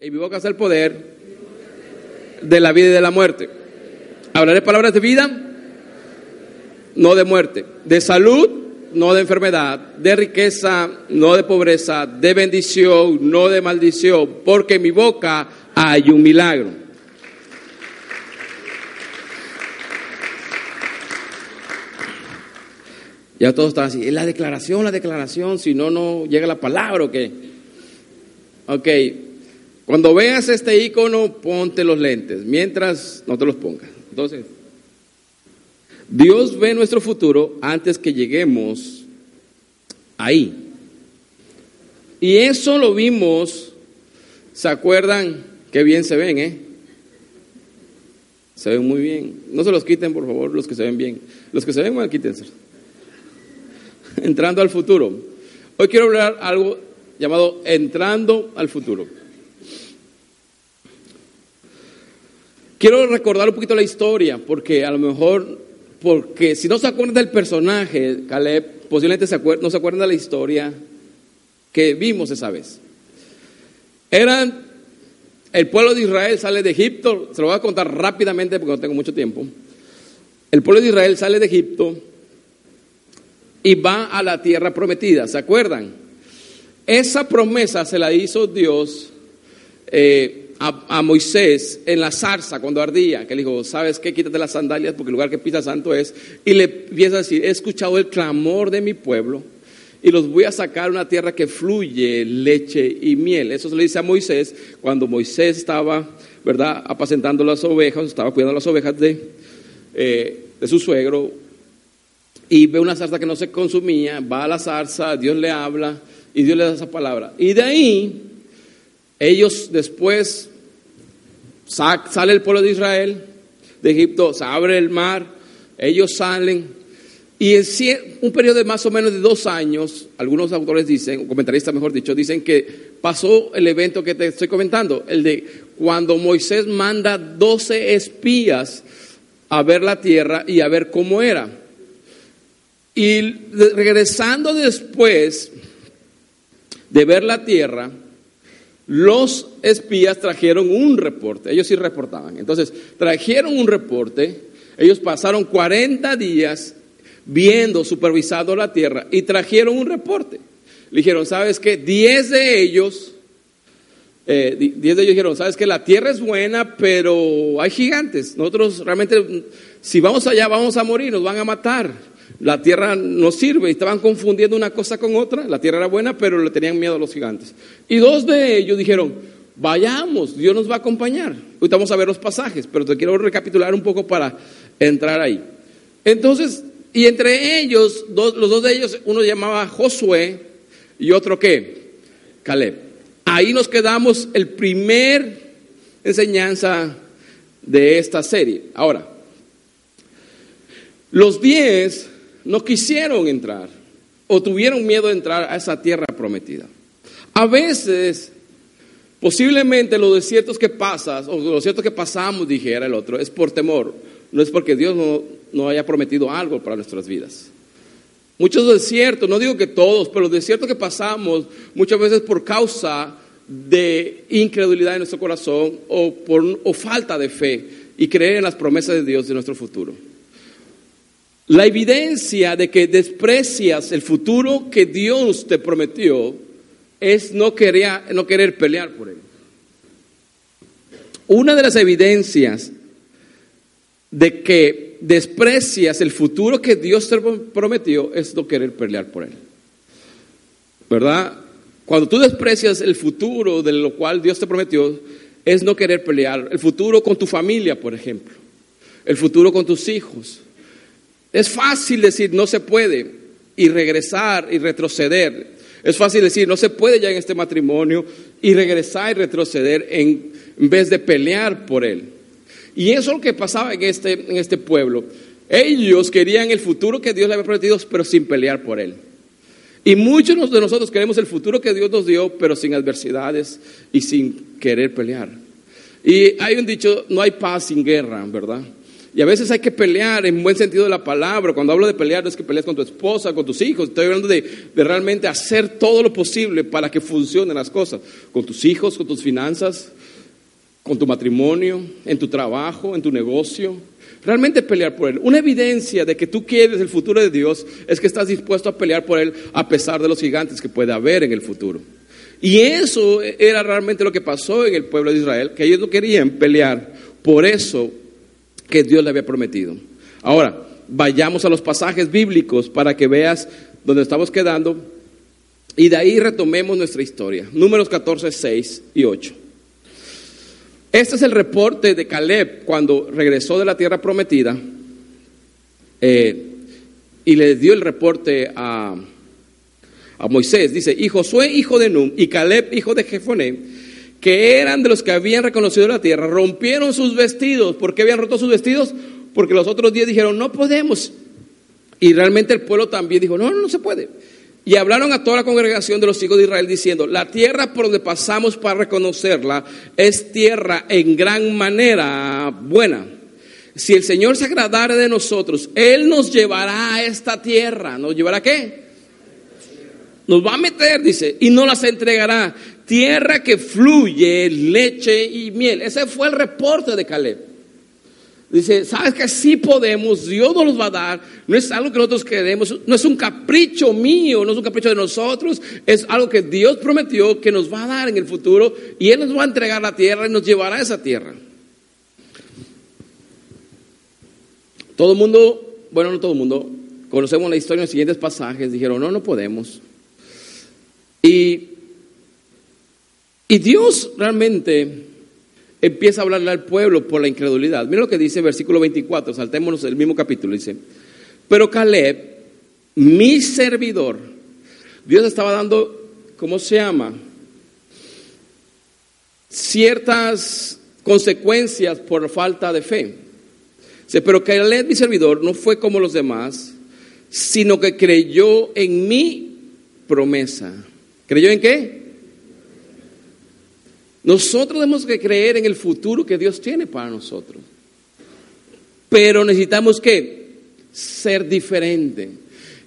Y mi boca es el poder de la vida y de la muerte. Hablaré palabras de vida, no de muerte. De salud, no de enfermedad. De riqueza, no de pobreza. De bendición, no de maldición. Porque en mi boca hay un milagro. Ya todos están así. Es la declaración, la declaración. Si no, no llega la palabra o qué. Ok. Cuando veas este icono, ponte los lentes. Mientras, no te los pongas. Entonces, Dios ve nuestro futuro antes que lleguemos ahí. Y eso lo vimos, ¿se acuerdan? Qué bien se ven, ¿eh? Se ven muy bien. No se los quiten, por favor, los que se ven bien. Los que se ven mal, quítense. Entrando al futuro. Hoy quiero hablar algo llamado Entrando al futuro. Quiero recordar un poquito la historia, porque a lo mejor, porque si no se acuerdan del personaje, Caleb, posiblemente no se acuerdan de la historia que vimos esa vez. Eran, el pueblo de Israel sale de Egipto, se lo voy a contar rápidamente porque no tengo mucho tiempo. El pueblo de Israel sale de Egipto y va a la tierra prometida, ¿se acuerdan? Esa promesa se la hizo Dios. Eh, a, Moisés en la zarza cuando ardía, que le dijo, ¿sabes qué? Quítate las sandalias porque el lugar que pisa santo es. Y le empieza a decir, he escuchado el clamor de mi pueblo y los voy a sacar a una tierra que fluye leche y miel. Eso se le dice a Moisés cuando Moisés estaba, ¿verdad?, apacentando las ovejas, estaba cuidando las ovejas de, eh, de su suegro y ve una zarza que no se consumía, va a la zarza, Dios le habla y Dios le da esa palabra. Y de ahí ellos después sale el pueblo de Israel de Egipto, se abre el mar, ellos salen y en un periodo de más o menos de dos años, algunos autores dicen, comentaristas mejor dicho, dicen que pasó el evento que te estoy comentando, el de cuando Moisés manda doce espías a ver la tierra y a ver cómo era. Y regresando después de ver la tierra, los espías trajeron un reporte, ellos sí reportaban. Entonces, trajeron un reporte, ellos pasaron 40 días viendo, supervisando la tierra y trajeron un reporte. Le dijeron, ¿sabes qué? Diez de ellos, eh, de ellos dijeron, ¿sabes qué? La tierra es buena, pero hay gigantes. Nosotros realmente, si vamos allá, vamos a morir, nos van a matar la tierra no sirve. Estaban confundiendo una cosa con otra. La tierra era buena, pero le tenían miedo a los gigantes. Y dos de ellos dijeron, vayamos, Dios nos va a acompañar. Ahorita vamos a ver los pasajes, pero te quiero recapitular un poco para entrar ahí. Entonces, y entre ellos, los dos de ellos, uno llamaba Josué y otro qué? Caleb. Ahí nos quedamos el primer enseñanza de esta serie. Ahora, los diez no quisieron entrar o tuvieron miedo de entrar a esa tierra prometida. A veces, posiblemente los desiertos que pasas, o los desiertos que pasamos, dijera el otro, es por temor, no es porque Dios no, no haya prometido algo para nuestras vidas. Muchos desiertos, no digo que todos, pero los desiertos que pasamos muchas veces por causa de incredulidad en nuestro corazón o por o falta de fe y creer en las promesas de Dios de nuestro futuro. La evidencia de que desprecias el futuro que Dios te prometió es no querer, no querer pelear por él. Una de las evidencias de que desprecias el futuro que Dios te prometió es no querer pelear por él. ¿Verdad? Cuando tú desprecias el futuro de lo cual Dios te prometió, es no querer pelear. El futuro con tu familia, por ejemplo. El futuro con tus hijos es fácil decir no se puede y regresar y retroceder. Es fácil decir no se puede ya en este matrimonio y regresar y retroceder en, vez de pelear por él. Y eso es lo que pasaba en este, en este pueblo. Ellos querían el futuro que Dios le había prometido, pero sin pelear por él. Y muchos de nosotros queremos el futuro que Dios nos dio, pero sin adversidades y sin querer pelear. Y hay un dicho, no hay paz sin guerra, ¿verdad? Y a veces hay que pelear en buen sentido de la palabra. Cuando hablo de pelear, no es que pelees con tu esposa, con tus hijos. Estoy hablando de, de realmente hacer todo lo posible para que funcionen las cosas. Con tus hijos, con tus finanzas, con tu matrimonio, en tu trabajo, en tu negocio. Realmente pelear por Él. Una evidencia de que tú quieres el futuro de Dios es que estás dispuesto a pelear por Él a pesar de los gigantes que puede haber en el futuro. Y eso era realmente lo que pasó en el pueblo de Israel, que ellos no querían pelear por eso que Dios le había prometido. Ahora, vayamos a los pasajes bíblicos para que veas dónde estamos quedando y de ahí retomemos nuestra historia. Números 14, 6 y 8. Este es el reporte de Caleb cuando regresó de la tierra prometida eh, y le dio el reporte a, a Moisés. Dice, y Josué, hijo de Num, y Caleb, hijo de Jefoné, que eran de los que habían reconocido la tierra, rompieron sus vestidos. ¿Por qué habían roto sus vestidos? Porque los otros días dijeron, no podemos. Y realmente el pueblo también dijo, no, no, no se puede. Y hablaron a toda la congregación de los hijos de Israel diciendo, la tierra por donde pasamos para reconocerla es tierra en gran manera buena. Si el Señor se agradare de nosotros, Él nos llevará a esta tierra. ¿Nos llevará a qué? Nos va a meter, dice, y no las entregará. Tierra que fluye leche y miel. Ese fue el reporte de Caleb. Dice, sabes que sí podemos, Dios nos los va a dar, no es algo que nosotros queremos, no es un capricho mío, no es un capricho de nosotros, es algo que Dios prometió que nos va a dar en el futuro y Él nos va a entregar la tierra y nos llevará a esa tierra. Todo el mundo, bueno, no todo el mundo, conocemos la historia en los siguientes pasajes, dijeron, no, no podemos. Y, y Dios realmente empieza a hablarle al pueblo por la incredulidad. Mira lo que dice versículo 24, saltémonos el mismo capítulo, dice, pero Caleb, mi servidor, Dios estaba dando, ¿cómo se llama? Ciertas consecuencias por falta de fe. Dice, pero Caleb, mi servidor, no fue como los demás, sino que creyó en mi promesa. ¿Creyó en qué? Nosotros tenemos que creer en el futuro que Dios tiene para nosotros. Pero necesitamos que ser diferente.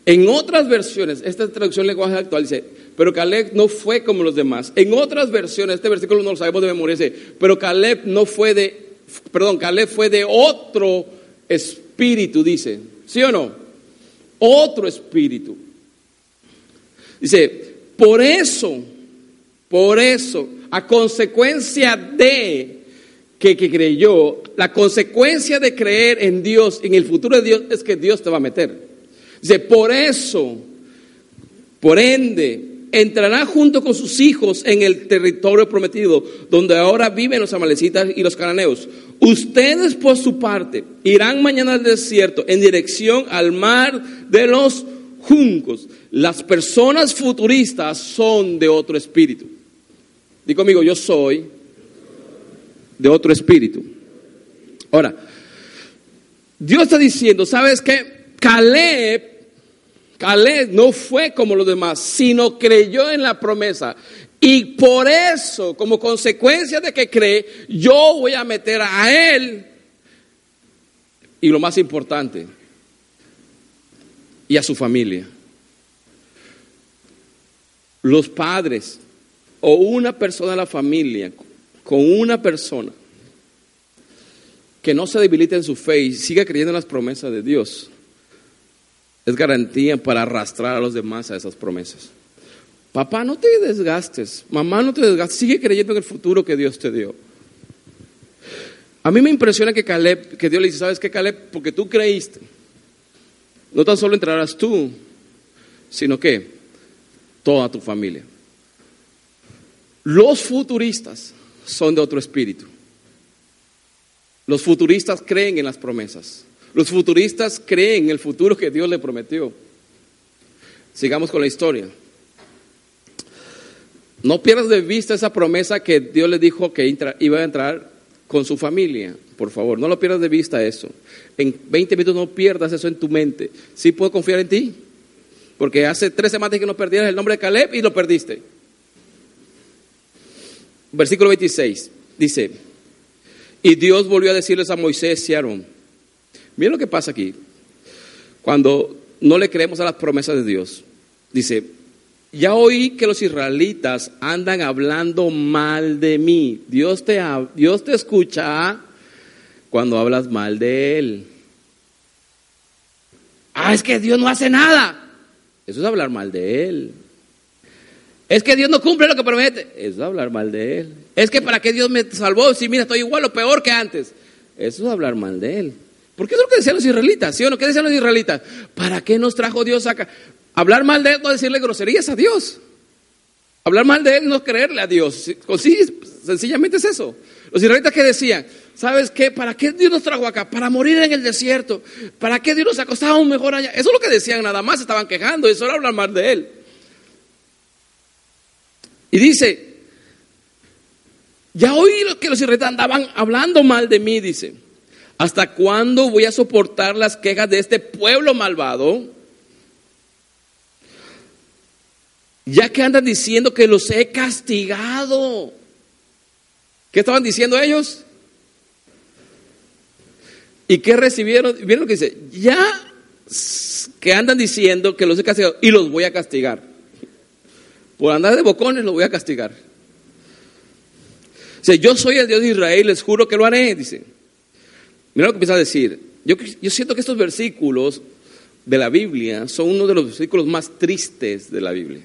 En otras versiones, esta traducción lenguaje actual dice, pero Caleb no fue como los demás. En otras versiones, este versículo no lo sabemos de memoria, dice, pero Caleb no fue de, perdón, Caleb fue de otro espíritu, dice. ¿Sí o no? Otro espíritu. Dice, por eso, por eso, a consecuencia de que, creyó, la consecuencia de creer en Dios, en el futuro de Dios, es que Dios te va a meter. Dice, por eso, por ende, entrará junto con sus hijos en el territorio prometido, donde ahora viven los amalecitas y los cananeos. Ustedes, por su parte, irán mañana al desierto en dirección al mar de los juncos. Las personas futuristas son de otro espíritu. Dí conmigo, yo soy de otro espíritu. Ahora, Dios está diciendo, ¿sabes qué? Caleb, Caleb no fue como los demás, sino creyó en la promesa. Y por eso, como consecuencia de que cree, yo voy a meter a él. Y lo más importante, y a su familia. Los padres o una persona de la familia con una persona que no se debilite en su fe y siga creyendo en las promesas de Dios, es garantía para arrastrar a los demás a esas promesas. Papá, no te desgastes. Mamá, no te desgastes. Sigue creyendo en el futuro que Dios te dio. A mí me impresiona que Caleb, que Dios le dice, ¿sabes qué, Caleb? Porque tú creíste. No tan solo entrarás tú, sino que toda tu familia. Los futuristas son de otro espíritu. Los futuristas creen en las promesas. Los futuristas creen en el futuro que Dios le prometió. Sigamos con la historia. No pierdas de vista esa promesa que Dios le dijo que iba a entrar con su familia. Por favor, no lo pierdas de vista eso. En 20 minutos no pierdas eso en tu mente. ¿Sí puedo confiar en ti? Porque hace tres semanas que no perdieras el nombre de Caleb y lo perdiste versículo 26, dice, y Dios volvió a decirles a Moisés y a Aarón, Miren lo que pasa aquí. Cuando no le creemos a las promesas de Dios. Dice, ya oí que los israelitas andan hablando mal de mí. Dios te, Dios te escucha cuando hablas mal de Él. Ah, es que Dios no hace nada. Eso es hablar mal de Él. Es que Dios no cumple lo que promete. Eso es hablar mal de Él. Es que para qué Dios me salvó si mira, estoy igual o peor que antes. Eso es hablar mal de Él. Porque es lo que decían los israelitas, ¿sí o no? ¿Qué decían los israelitas? ¿Para qué nos trajo Dios acá? Hablar mal de Él no decirle groserías a Dios. Hablar mal de Él no creerle a Dios. Sí, sencillamente es eso. Los israelitas que decían, ¿sabes qué? ¿Para qué Dios nos trajo acá? Para morir en el desierto. ¿Para qué Dios nos acostaba un mejor allá? Eso es lo que decían, nada más estaban quejando y solo hablar mal de Él. Y dice, ya oí que los israelitas andaban hablando mal de mí, dice. ¿Hasta cuándo voy a soportar las quejas de este pueblo malvado? Ya que andan diciendo que los he castigado. ¿Qué estaban diciendo ellos? ¿Y qué recibieron? ¿Vieron lo que dice? Ya que andan diciendo que los he castigado y los voy a castigar. Por andar de bocones los voy a castigar. Dice, yo soy el Dios de Israel, les juro que lo haré, dice. Mira lo que empieza a decir. Yo, yo siento que estos versículos de la Biblia son uno de los versículos más tristes de la Biblia.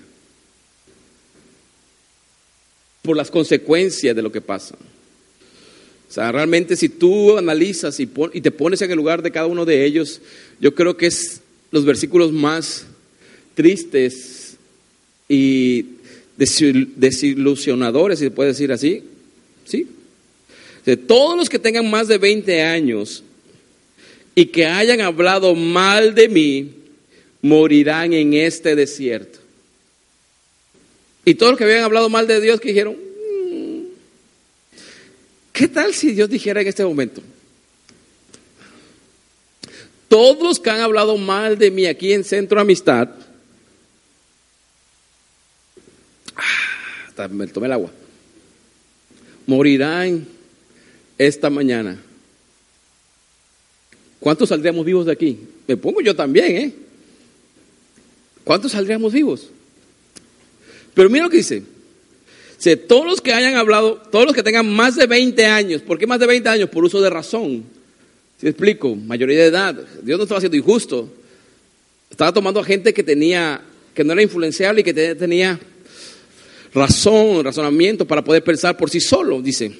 Por las consecuencias de lo que pasa. O sea, realmente si tú analizas y, y, te pones en el lugar de cada uno de ellos, yo creo que es los versículos más tristes y desilusionadores, si se puede decir así. ¿Sí? De todos los que tengan más de 20 años y que hayan hablado mal de mí, morirán en este desierto. Y todos los que habían hablado mal de Dios que dijeron, mm, ¿qué tal si Dios dijera en este momento? Todos los que han hablado mal de mí aquí en Centro Amistad, ah, hasta me tomé el agua, morirán esta mañana. ¿Cuántos saldríamos vivos de aquí? Me pongo yo también, ¿eh? ¿Cuántos saldríamos vivos? Pero mira lo que dice. Si todos los que hayan hablado, todos los que tengan más de 20 años, ¿por qué más de 20 años? Por uso de razón. Si explico, mayoría de edad. Dios no estaba haciendo injusto. Estaba tomando a gente que tenía, que no era influenciable y que tenía razón, razonamiento para poder pensar por sí solo, dice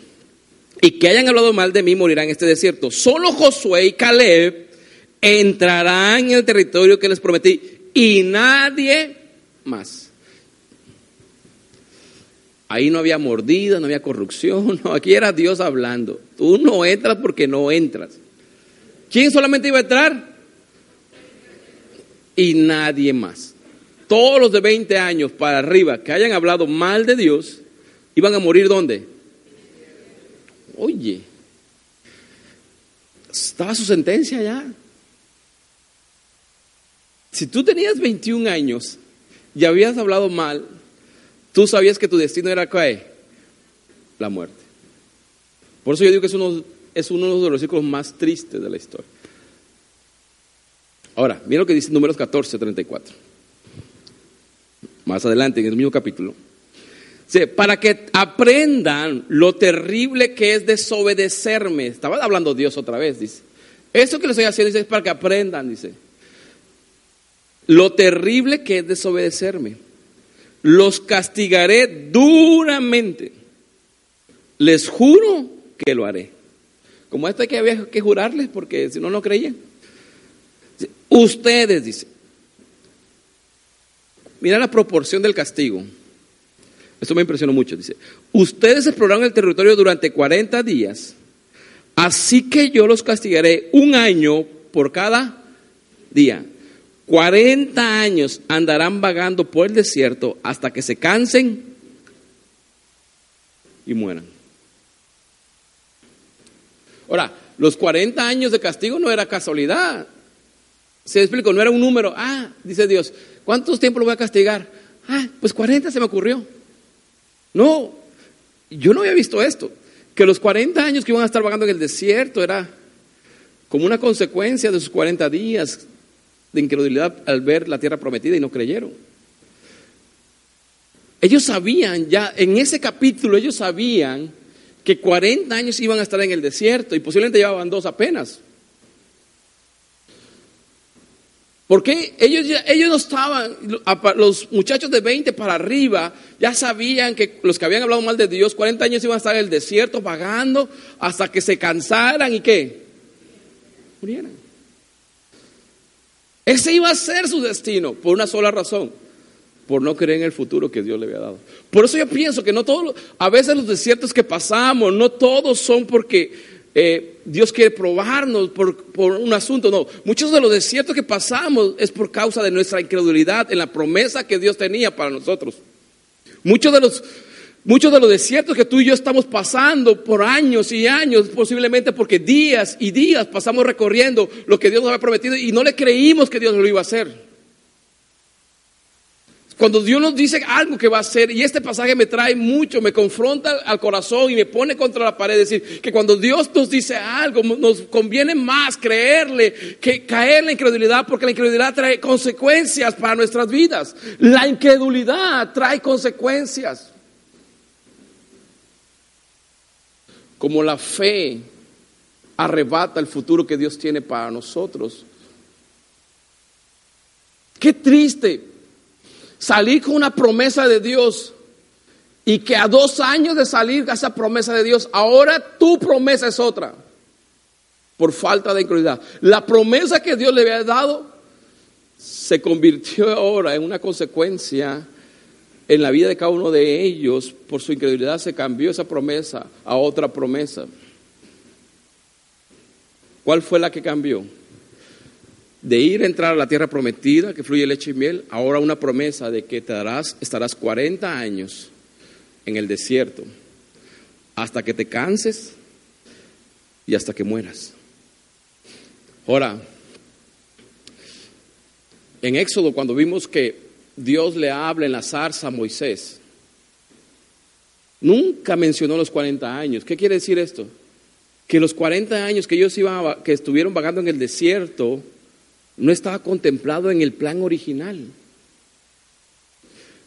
y que hayan hablado mal de mí morirán en este desierto. Solo Josué y Caleb entrarán en el territorio que les prometí y nadie más. Ahí no había mordida, no había corrupción, no, aquí era Dios hablando. Tú no entras porque no entras. ¿Quién solamente iba a entrar? Y nadie más. Todos los de 20 años para arriba que hayan hablado mal de Dios, iban a morir ¿dónde? Oye, estaba su sentencia ya. Si tú tenías 21 años y habías hablado mal, tú sabías que tu destino era qué? La muerte. Por eso yo digo que es uno, es uno de los versículos más tristes de la historia. Ahora, mira lo que dice Números 14, 34. Más adelante, en el mismo capítulo para que aprendan lo terrible que es desobedecerme. Estaba hablando Dios otra vez, dice. Eso que les estoy haciendo es para que aprendan, dice. Lo terrible que es desobedecerme. Los castigaré duramente. Les juro que lo haré. Como esto hay que, había que jurarles porque si no, no creían. Ustedes, dice. Mira la proporción del castigo. Esto me impresionó mucho. Dice, ustedes exploraron el territorio durante 40 días, así que yo los castigaré un año por cada día. 40 años andarán vagando por el desierto hasta que se cansen y mueran. Ahora, los 40 años de castigo no era casualidad. Se explico, no era un número. Ah, dice Dios, ¿cuántos tiempos lo voy a castigar? Ah, pues 40 se me ocurrió. No, yo no había visto esto. Que los 40 años que iban a estar vagando en el desierto era como una consecuencia de sus 40 días de incredulidad al ver la tierra prometida y no creyeron. Ellos sabían ya, en ese capítulo ellos sabían que 40 años iban a estar en el desierto y posiblemente llevaban dos apenas. Porque ellos, ya, ellos no estaban, los muchachos de 20 para arriba ya sabían que los que habían hablado mal de Dios, 40 años iban a estar en el desierto vagando hasta que se cansaran y qué? Murieran. Ese iba a ser su destino por una sola razón, por no creer en el futuro que Dios le había dado. Por eso yo pienso que no todos, a veces los desiertos que pasamos, no todos son porque eh, Dios quiere probarnos por, un asunto, no. Muchos de los desiertos que pasamos es por causa de nuestra incredulidad en la promesa que Dios tenía para nosotros. Muchos de los Muchos de los desiertos que tú y yo estamos pasando por años y años, posiblemente porque días y días pasamos recorriendo lo que Dios nos había prometido y no le creímos que Dios lo iba a hacer. Cuando Dios nos dice algo que va a hacer, y este pasaje me trae mucho, me confronta al corazón y me pone contra la pared, decir que cuando Dios nos dice algo, nos conviene más creerle que caer en la incredulidad, porque la incredulidad trae consecuencias para nuestras vidas. La incredulidad trae consecuencias. Como la fe arrebata el futuro que Dios tiene para nosotros. Qué triste salir con una promesa de Dios y que a dos años de salir esa promesa de Dios, ahora tu promesa es otra, por falta de incredulidad. La promesa que Dios le había dado se convirtió ahora en una consecuencia en la vida de cada uno de ellos, por su incredulidad se cambió esa promesa a otra promesa. ¿Cuál fue la que cambió? De ir a entrar a la tierra prometida, que fluye leche y miel, ahora una promesa de que te darás, estarás 40 años en el desierto, hasta que te canses y hasta que mueras. Ahora, en Éxodo, cuando vimos que Dios le habla en la zarza a Moisés, nunca mencionó los 40 años. ¿Qué quiere decir esto? Que los 40 años que ellos iban, que estuvieron vagando en el desierto, no estaba contemplado en el plan original.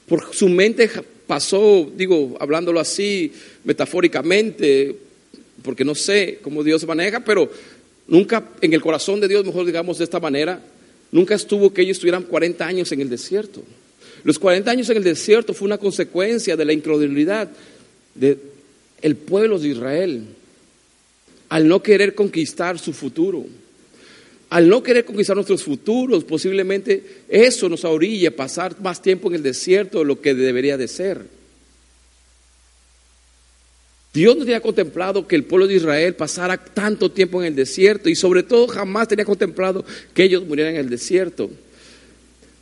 Por su mente pasó, digo, hablándolo así, metafóricamente, porque no sé cómo Dios maneja, pero nunca en el corazón de Dios, mejor digamos de esta manera, nunca estuvo que ellos estuvieran 40 años en el desierto. Los 40 años en el desierto fue una consecuencia de la incredulidad del pueblo de Israel al no querer conquistar su futuro. Al no querer conquistar nuestros futuros, posiblemente eso nos orilla a pasar más tiempo en el desierto de lo que debería de ser. Dios no tenía contemplado que el pueblo de Israel pasara tanto tiempo en el desierto y sobre todo jamás tenía contemplado que ellos murieran en el desierto.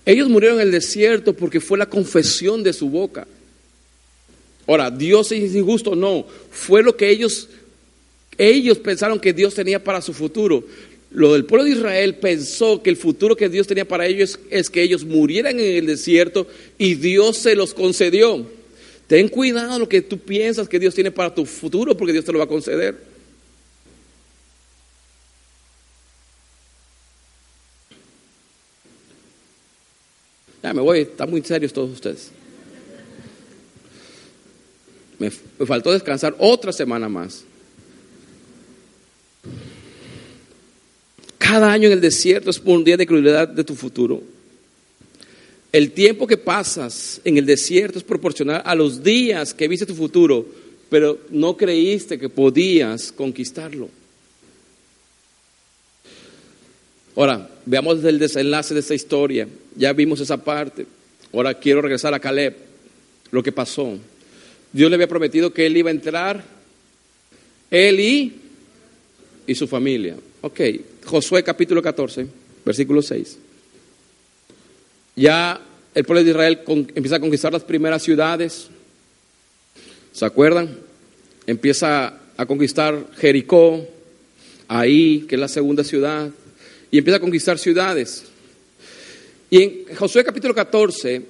Ellos murieron en el desierto porque fue la confesión de su boca. Ahora, Dios es injusto, no, fue lo que ellos ellos pensaron que Dios tenía para su futuro. Lo del pueblo de Israel pensó que el futuro que Dios tenía para ellos es que ellos murieran en el desierto y Dios se los concedió. Ten cuidado lo que tú piensas que Dios tiene para tu futuro porque Dios te lo va a conceder. Ya me voy, están muy serios todos ustedes. Me, me faltó descansar otra semana más. Cada año en el desierto es un día de crueldad de tu futuro. El tiempo que pasas en el desierto es proporcional a los días que viste tu futuro, pero no creíste que podías conquistarlo. Ahora, veamos el desenlace de esta historia. Ya vimos esa parte. Ahora quiero regresar a Caleb, lo que pasó. Dios le había prometido que él iba a entrar, él y, y su familia. Ok, Josué capítulo 14, versículo 6. Ya el pueblo de Israel empieza a conquistar las primeras ciudades. ¿Se acuerdan? Empieza a conquistar Jericó, ahí, que es la segunda ciudad, y empieza a conquistar ciudades. Y en Josué capítulo 14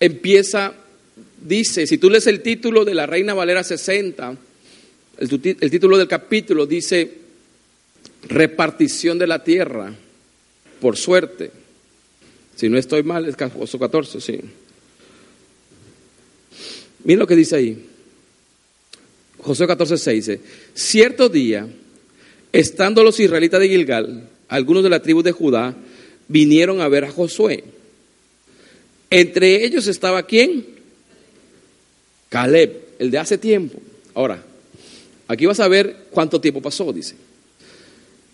empieza, dice, si tú lees el título de la Reina Valera 60, el, el título del capítulo dice, repartición de la tierra por suerte. Si no estoy mal, es Josué 14, sí. Mira lo que dice ahí. Josué 14, 6 dice, cierto día, estando los israelitas de Gilgal, algunos de la tribu de Judá, vinieron a ver a Josué. Entre ellos estaba quién? Caleb, el de hace tiempo. Ahora, aquí vas a ver cuánto tiempo pasó, dice.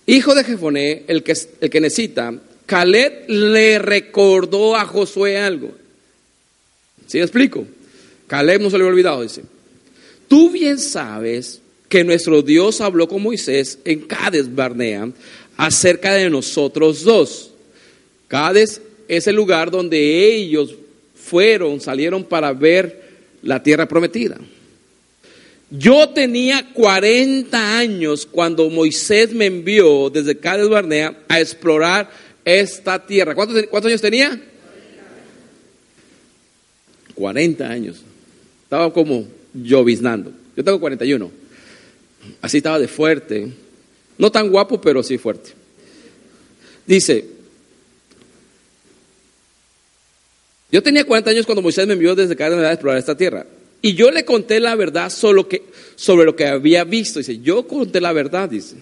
Hijo de Jefoné, el que, el que necesita, Caleb le recordó a Josué algo. ¿Sí me explico? Caleb no se le había olvidado, dice. Tú bien sabes que nuestro Dios habló con Moisés en Cades Barnea acerca de nosotros dos. Cades es el lugar donde ellos fueron, salieron para ver la tierra prometida. Yo tenía 40 años cuando Moisés me envió desde Cades Barnea a explorar esta tierra. ¿Cuántos, años tenía? 40 años. Estaba como lloviznando. Yo tengo 41. Así estaba de fuerte. No tan guapo, pero sí fuerte. Dice, yo tenía 40 años cuando Moisés me envió desde Cades a explorar esta tierra. Y yo le conté la verdad sobre lo que había visto. Dice, yo conté la verdad, dice.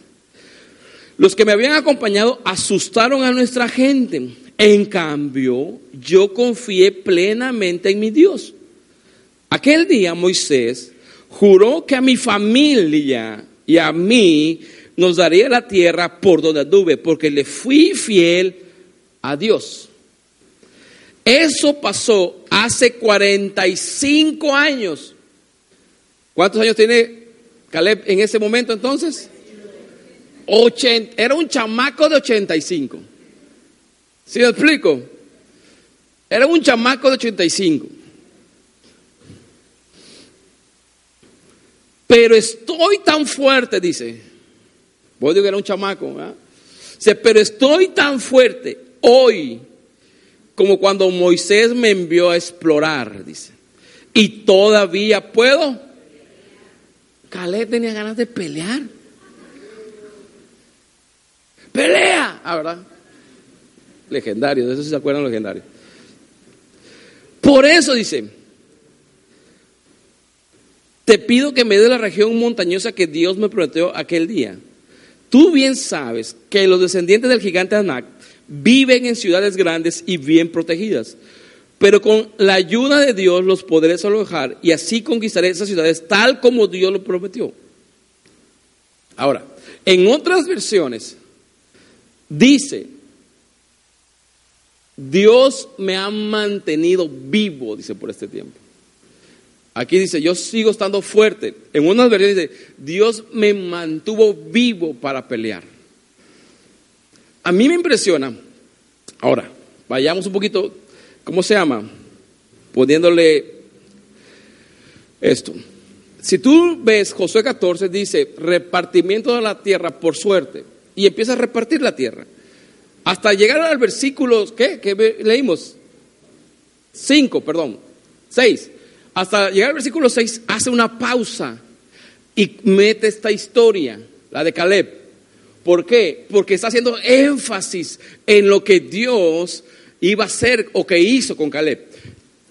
Los que me habían acompañado asustaron a nuestra gente. En cambio, yo confié plenamente en mi Dios. Aquel día Moisés juró que a mi familia y a mí nos daría la tierra por donde anduve, porque le fui fiel a Dios. Eso pasó hace 45 años. ¿Cuántos años tiene Caleb en ese momento entonces? era un chamaco de 85. ¿Sí me explico? Era un chamaco de 85. Pero estoy tan fuerte, dice. A decir que era un chamaco. Dice, pero estoy tan fuerte hoy como cuando Moisés me envió a explorar, dice. Y todavía puedo. Caleb tenía ganas de pelear. ¡Pelea! Ah, ¿verdad? Legendario, de eso se acuerdan legendarios. Por eso dice, te pido que me dé la región montañosa que Dios me prometió aquel día. Tú bien sabes que los descendientes del gigante Anak viven en ciudades grandes y bien protegidas. Pero con la ayuda de Dios los podré alojar y así conquistaré esas ciudades tal como Dios lo prometió. Ahora, en otras versiones Dice, Dios me ha mantenido vivo, dice, por este tiempo. Aquí dice, yo sigo estando fuerte. En una versión dice, Dios me mantuvo vivo para pelear. A mí me impresiona. Ahora, vayamos un poquito, ¿cómo se llama? Poniéndole esto. Si tú ves Josué 14, dice, repartimiento de la tierra por suerte y empieza a repartir la tierra. Hasta llegar al versículo, ¿qué? ¿Qué leímos? 5, perdón, 6. Hasta llegar al versículo 6 hace una pausa y mete esta historia, la de Caleb. ¿Por qué? Porque está haciendo énfasis en lo que Dios iba a hacer o que hizo con Caleb.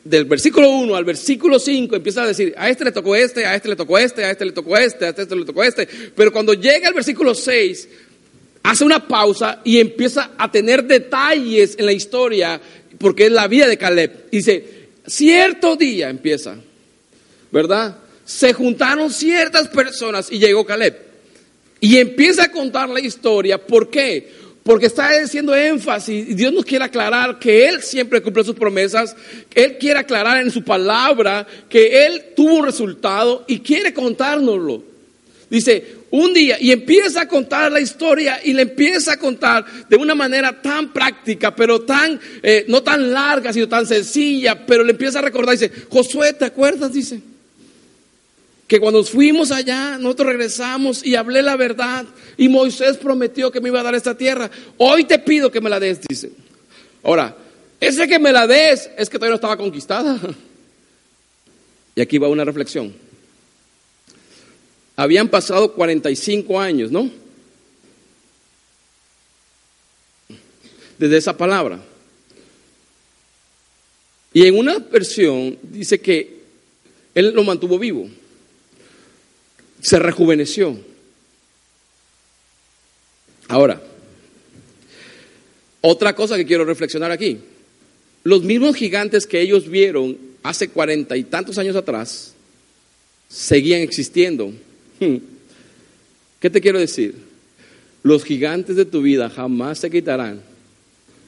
Del versículo 1 al versículo 5 empieza a decir, a este le tocó este, a este le tocó este, a este le tocó este, a este le tocó este. Pero cuando llega al versículo 6, hace una pausa y empieza a tener detalles en la historia, porque es la vida de Caleb. Dice, cierto día empieza, ¿verdad? Se juntaron ciertas personas y llegó Caleb. Y empieza a contar la historia. ¿Por qué? Porque está haciendo énfasis Dios nos quiere aclarar que Él siempre cumple sus promesas. Él quiere aclarar en su palabra que Él tuvo un resultado y quiere contárnoslo. Dice, un día, y empieza a contar la historia y le empieza a contar de una manera tan práctica, pero tan, eh, no tan larga, sino tan sencilla, pero le empieza a recordar, dice, Josué, ¿te acuerdas? Dice, que cuando fuimos allá, nosotros regresamos y hablé la verdad y Moisés prometió que me iba a dar esta tierra. Hoy te pido que me la des, dice. Ahora, ese que me la des es que todavía no estaba conquistada. Y aquí va una reflexión. Habían pasado 45 años, ¿no? desde esa palabra. Y en una versión dice que él lo mantuvo vivo, se rejuveneció. Ahora, otra cosa que quiero reflexionar aquí. Los mismos gigantes que ellos vieron hace cuarenta y tantos años atrás seguían existiendo. Hmm. ¿Qué te quiero decir? Los gigantes de tu vida jamás se quitarán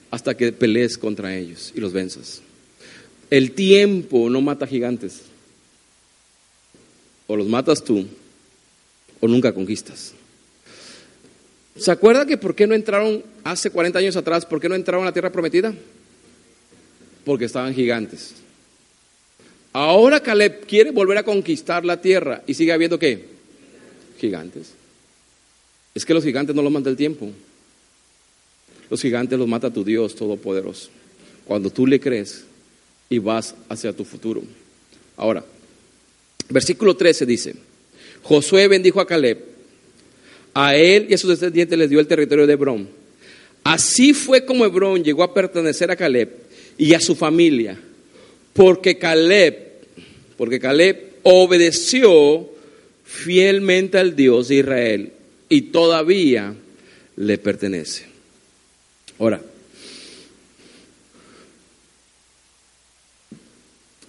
hasta que pelees contra ellos y los venzas. El tiempo no mata gigantes. O los matas tú o nunca conquistas. ¿Se acuerda que por qué no entraron hace 40 años atrás? ¿Por qué no entraron a la tierra prometida? Porque estaban gigantes. Ahora Caleb quiere volver a conquistar la tierra y sigue habiendo qué? Gigantes. Es que los gigantes no los mata el tiempo. Los gigantes los mata tu Dios Todopoderoso. Cuando tú le crees y vas hacia tu futuro. Ahora, versículo 13 dice, Josué bendijo a Caleb a él y a sus descendientes les dio el territorio de Hebrón. Así fue como Hebrón llegó a pertenecer a Caleb y a su familia, porque Caleb, porque Caleb obedeció fielmente al Dios de Israel y todavía le pertenece. Ahora,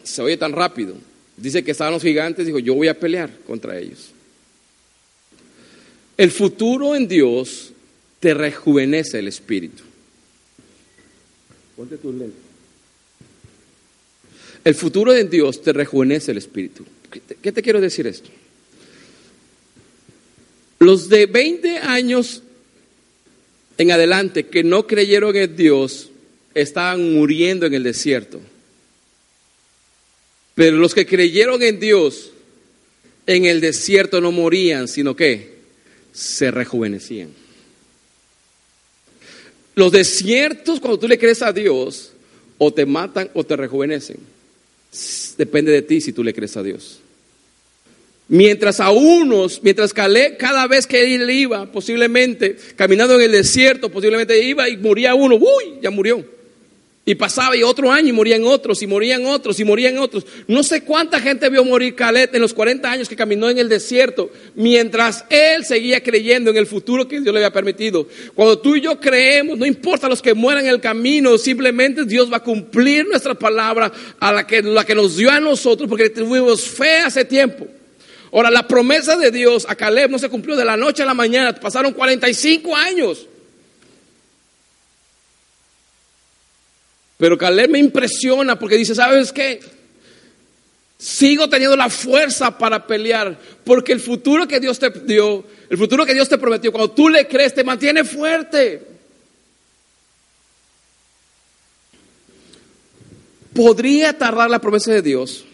se oye tan rápido. Dice que estaban los gigantes, dijo, yo voy a pelear contra ellos. El futuro en Dios te rejuvenece el espíritu. Ponte tus lentes. El futuro en Dios te rejuvenece el espíritu. ¿Qué te, quiero decir esto? Los de 20 años en adelante que no creyeron en Dios estaban muriendo en el desierto. Pero los que creyeron en Dios en el desierto no morían, sino que se rejuvenecían. Los desiertos, cuando tú le crees a Dios, o te matan o te rejuvenecen. Depende de ti si tú le crees a Dios. Mientras a unos, mientras Caleb, cada vez que él iba, posiblemente, caminando en el desierto, posiblemente iba y moría uno, uy, ya murió. Y pasaba y otro año y morían otros, y morían otros, y morían otros. No sé cuánta gente vio morir Caleb en los 40 años que caminó en el desierto, mientras él seguía creyendo en el futuro que Dios le había permitido. Cuando tú y yo creemos, no importa los que mueran en el camino, simplemente Dios va a cumplir nuestra palabra a la que, la que nos dio a nosotros, porque tuvimos fe hace tiempo. Ahora, la promesa de Dios a Caleb no se cumplió de la noche a la mañana, pasaron 45 años. Pero Caleb me impresiona porque dice, ¿sabes qué? Sigo teniendo la fuerza para pelear, porque el futuro que Dios te dio, el futuro que Dios te prometió, cuando tú le crees, te mantiene fuerte. Podría tardar la promesa de Dios,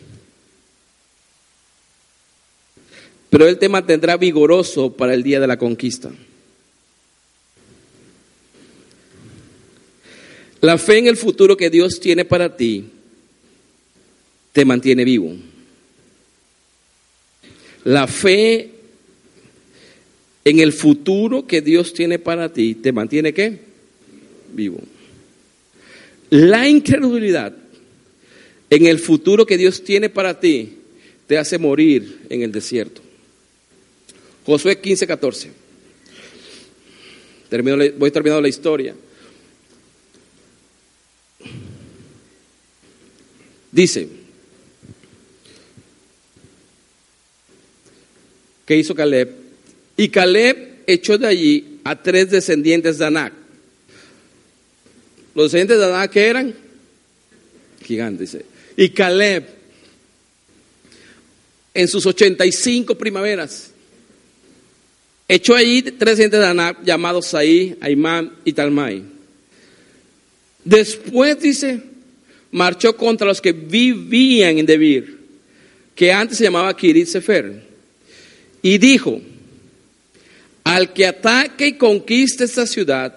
pero Él te mantendrá vigoroso para el día de la conquista. La fe en el futuro que Dios tiene para ti te mantiene vivo. La fe en el futuro que Dios tiene para ti te mantiene qué? Vivo. La incredulidad en el futuro que Dios tiene para ti te hace morir en el desierto. Josué 15, 14. Termino, voy terminando la historia. Dice, ¿qué hizo Caleb? Y Caleb echó de allí a tres descendientes de Anac. Los descendientes de Anac ¿qué eran gigantes. Y Caleb, en sus 85 primaveras, echó allí tres descendientes de Anac llamados Saí, Aimán y Talmai. Después dice, marchó contra los que vivían en Debir, que antes se llamaba Kirit Sefer, y dijo, al que ataque y conquiste esta ciudad,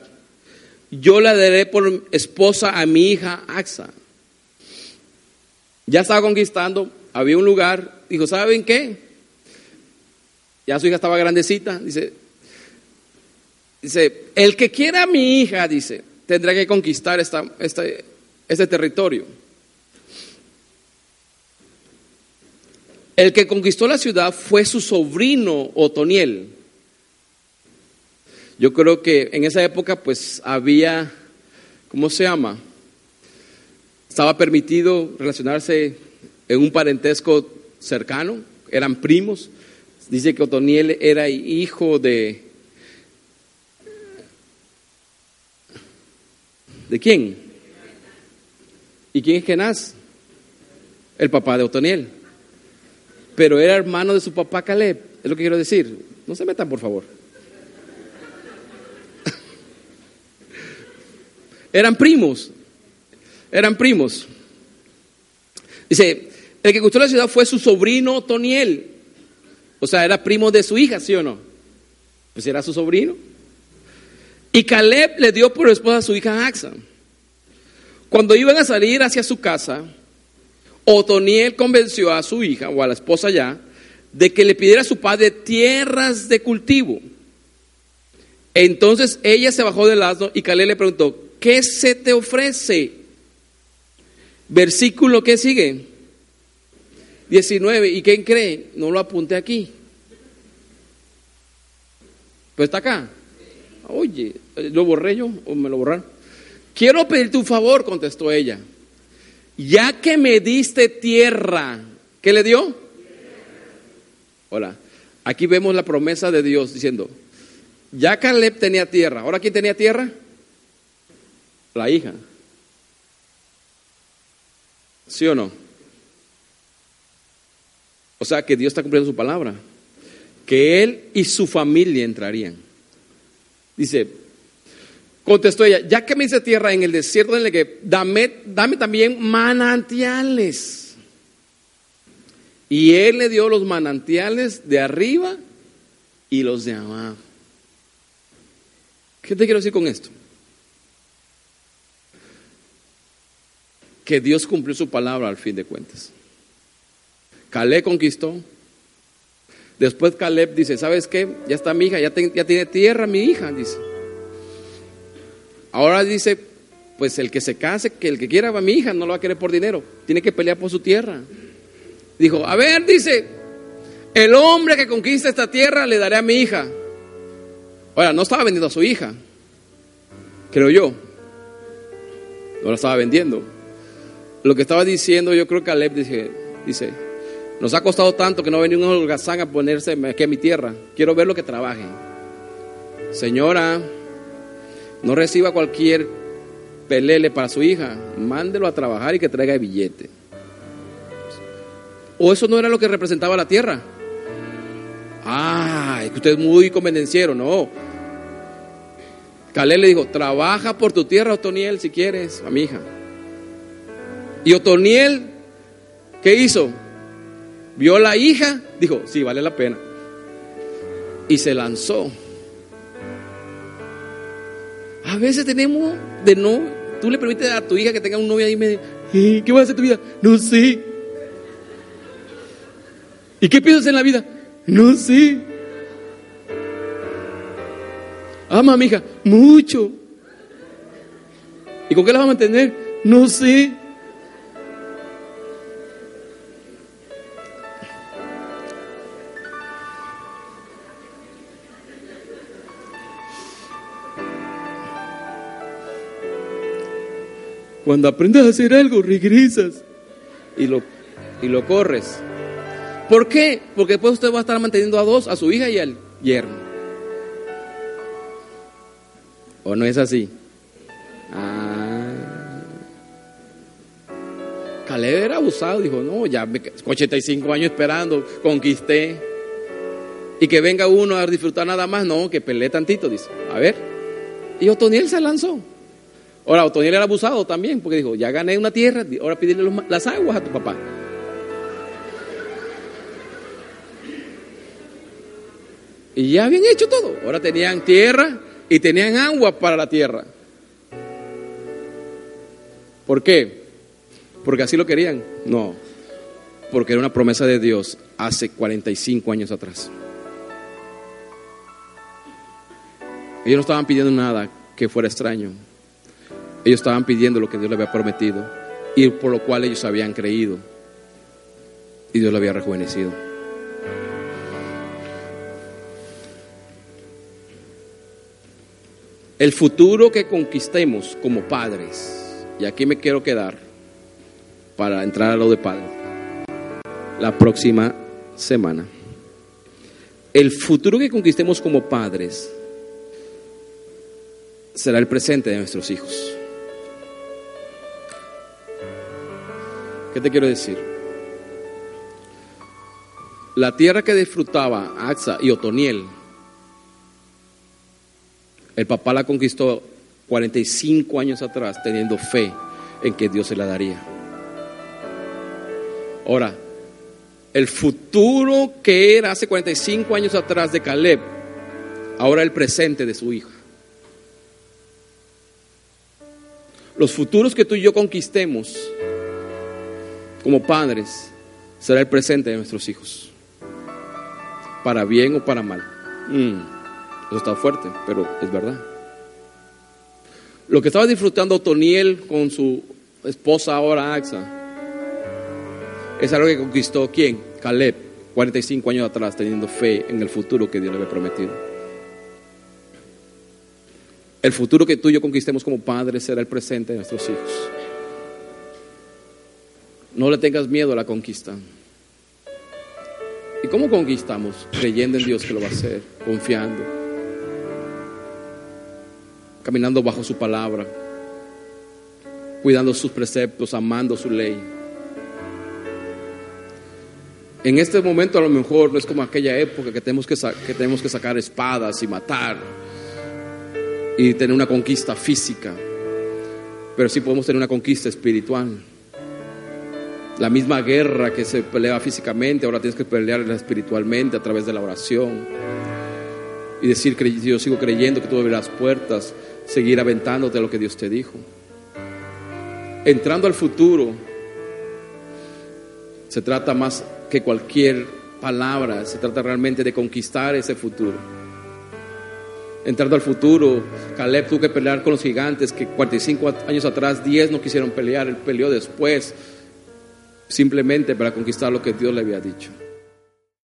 yo la daré por esposa a mi hija Axa. Ya estaba conquistando, había un lugar, dijo, ¿saben qué? Ya su hija estaba grandecita, dice, dice, el que quiera a mi hija, dice, tendrá que conquistar esta, este territorio. El que conquistó la ciudad fue su sobrino Otoniel. Yo creo que en esa época pues había, ¿cómo se llama? Estaba permitido relacionarse en un parentesco cercano, eran primos. Dice que Otoniel era hijo de... ¿De quién? ¿Y quién es Kenaz? El papá de Otoniel. Pero era hermano de su papá Caleb, es lo que quiero decir. No se metan, por favor. eran primos, eran primos. Dice, el que gustó la ciudad fue su sobrino Toniel. O sea, era primo de su hija, ¿sí o no? Pues era su sobrino. Y Caleb le dio por esposa a su hija Axa. Cuando iban a salir hacia su casa, Otoniel convenció a su hija, o a la esposa ya, de que le pidiera a su padre tierras de cultivo. Entonces ella se bajó del asno y Caleb le preguntó, ¿qué se te ofrece? Versículo que sigue. 19. ¿Y quién cree? No lo apunté aquí. Pues está acá. Oye, ¿lo borré yo o me lo borraron? Quiero pedirte un favor, contestó ella. Ya que me diste tierra, ¿qué le dio? Hola, aquí vemos la promesa de Dios diciendo, ya Caleb tenía tierra, ¿ahora quién tenía tierra? La hija. ¿Sí o no? O sea que Dios está cumpliendo su palabra. Que él y su familia entrarían. Dice, contestó ella, ya que me hice tierra en el desierto en el que dame, dame también manantiales. Y él le dio los manantiales de arriba y los de abajo. ¿Qué te quiero decir con esto? Que Dios cumplió su palabra al fin de cuentas. Caleb conquistó. Después Caleb dice, ¿sabes qué? Ya está mi hija, ya, ya tiene tierra mi hija, dice. Ahora dice, pues el que se case, que el que quiera a mi hija, no lo va a querer por dinero, tiene que pelear por su tierra. Dijo, a ver, dice, el hombre que conquista esta tierra le daré a mi hija. Ahora, no estaba vendiendo a su hija, creo yo. No la estaba vendiendo. Lo que estaba diciendo, yo creo que Caleb dice, dice nos ha costado tanto que no venía un holgazán a ponerse aquí a mi tierra. Quiero ver lo que trabaje. Señora, no reciba cualquier pelele para su hija. Mándelo a trabajar y que traiga billete. ¿O eso no era lo que representaba la tierra? Ah, es que usted es muy convenenciero. No. Caleb le dijo, trabaja por tu tierra, Otoniel, si quieres, a mi hija. Y Otoniel, ¿qué hizo? Vio la hija, dijo, sí, vale la pena. Y se lanzó. A veces tenemos de no, tú le permites a tu hija que tenga un novio ahí y me ¿qué va a hacer tu vida? No sé. ¿Y qué piensas en la vida? No sé. Ama a mi hija, mucho. ¿Y con qué la va a mantener? No sé. Cuando aprendes a hacer algo, regresas y lo, y lo corres. ¿Por qué? Porque después usted va a estar manteniendo a dos, a su hija y al yerno. ¿O no es así? Ah. Caleb era abusado, dijo, no, ya 85 años esperando, conquisté. Y que venga uno a disfrutar nada más, no, que pelee tantito, dice. A ver. Y Otoniel se lanzó. Ahora, Otoniel era abusado también, porque dijo, ya gané una tierra, ahora pídele las aguas a tu papá. Y ya habían hecho todo. Ahora tenían tierra y tenían agua para la tierra. ¿Por qué? Porque así lo querían. No, porque era una promesa de Dios hace 45 años atrás. Ellos no estaban pidiendo nada que fuera extraño. Ellos estaban pidiendo lo que Dios les había prometido y por lo cual ellos habían creído. Y Dios lo había rejuvenecido. El futuro que conquistemos como padres, y aquí me quiero quedar para entrar a lo de padre, la próxima semana. El futuro que conquistemos como padres será el presente de nuestros hijos. ¿Qué te quiero decir? La tierra que disfrutaba Axa y Otoniel, el papá la conquistó 45 años atrás teniendo fe en que Dios se la daría. Ahora, el futuro que era hace 45 años atrás de Caleb, ahora el presente de su hijo. Los futuros que tú y yo conquistemos como padres será el presente de nuestros hijos para bien o para mal. Mm, eso está fuerte, pero es verdad. Lo que estaba disfrutando Toniel con su esposa ahora Axa es algo que conquistó quién? Caleb, 45 años atrás, teniendo fe en el futuro que Dios le había prometido. El futuro que tú y yo conquistemos como padres será el presente de nuestros hijos. No le tengas miedo a la conquista. ¿Y cómo conquistamos? Creyendo en Dios que lo va a hacer, confiando, caminando bajo su palabra, cuidando sus preceptos, amando su ley. En este momento a lo mejor no es como aquella época que tenemos que, que tenemos que sacar espadas y matar y tener una conquista física, pero sí podemos tener una conquista espiritual. La misma guerra que se pelea físicamente, ahora tienes que pelearla espiritualmente a través de la oración. Y decir que yo sigo creyendo que tú abrirás puertas, seguir aventándote lo que Dios te dijo. Entrando al futuro, se trata más que cualquier palabra, se trata realmente de conquistar ese futuro. Entrando al futuro, Caleb tuvo que pelear con los gigantes que 45 años atrás 10 no quisieron pelear, él peleó después simplemente para conquistar lo que Dios le había dicho.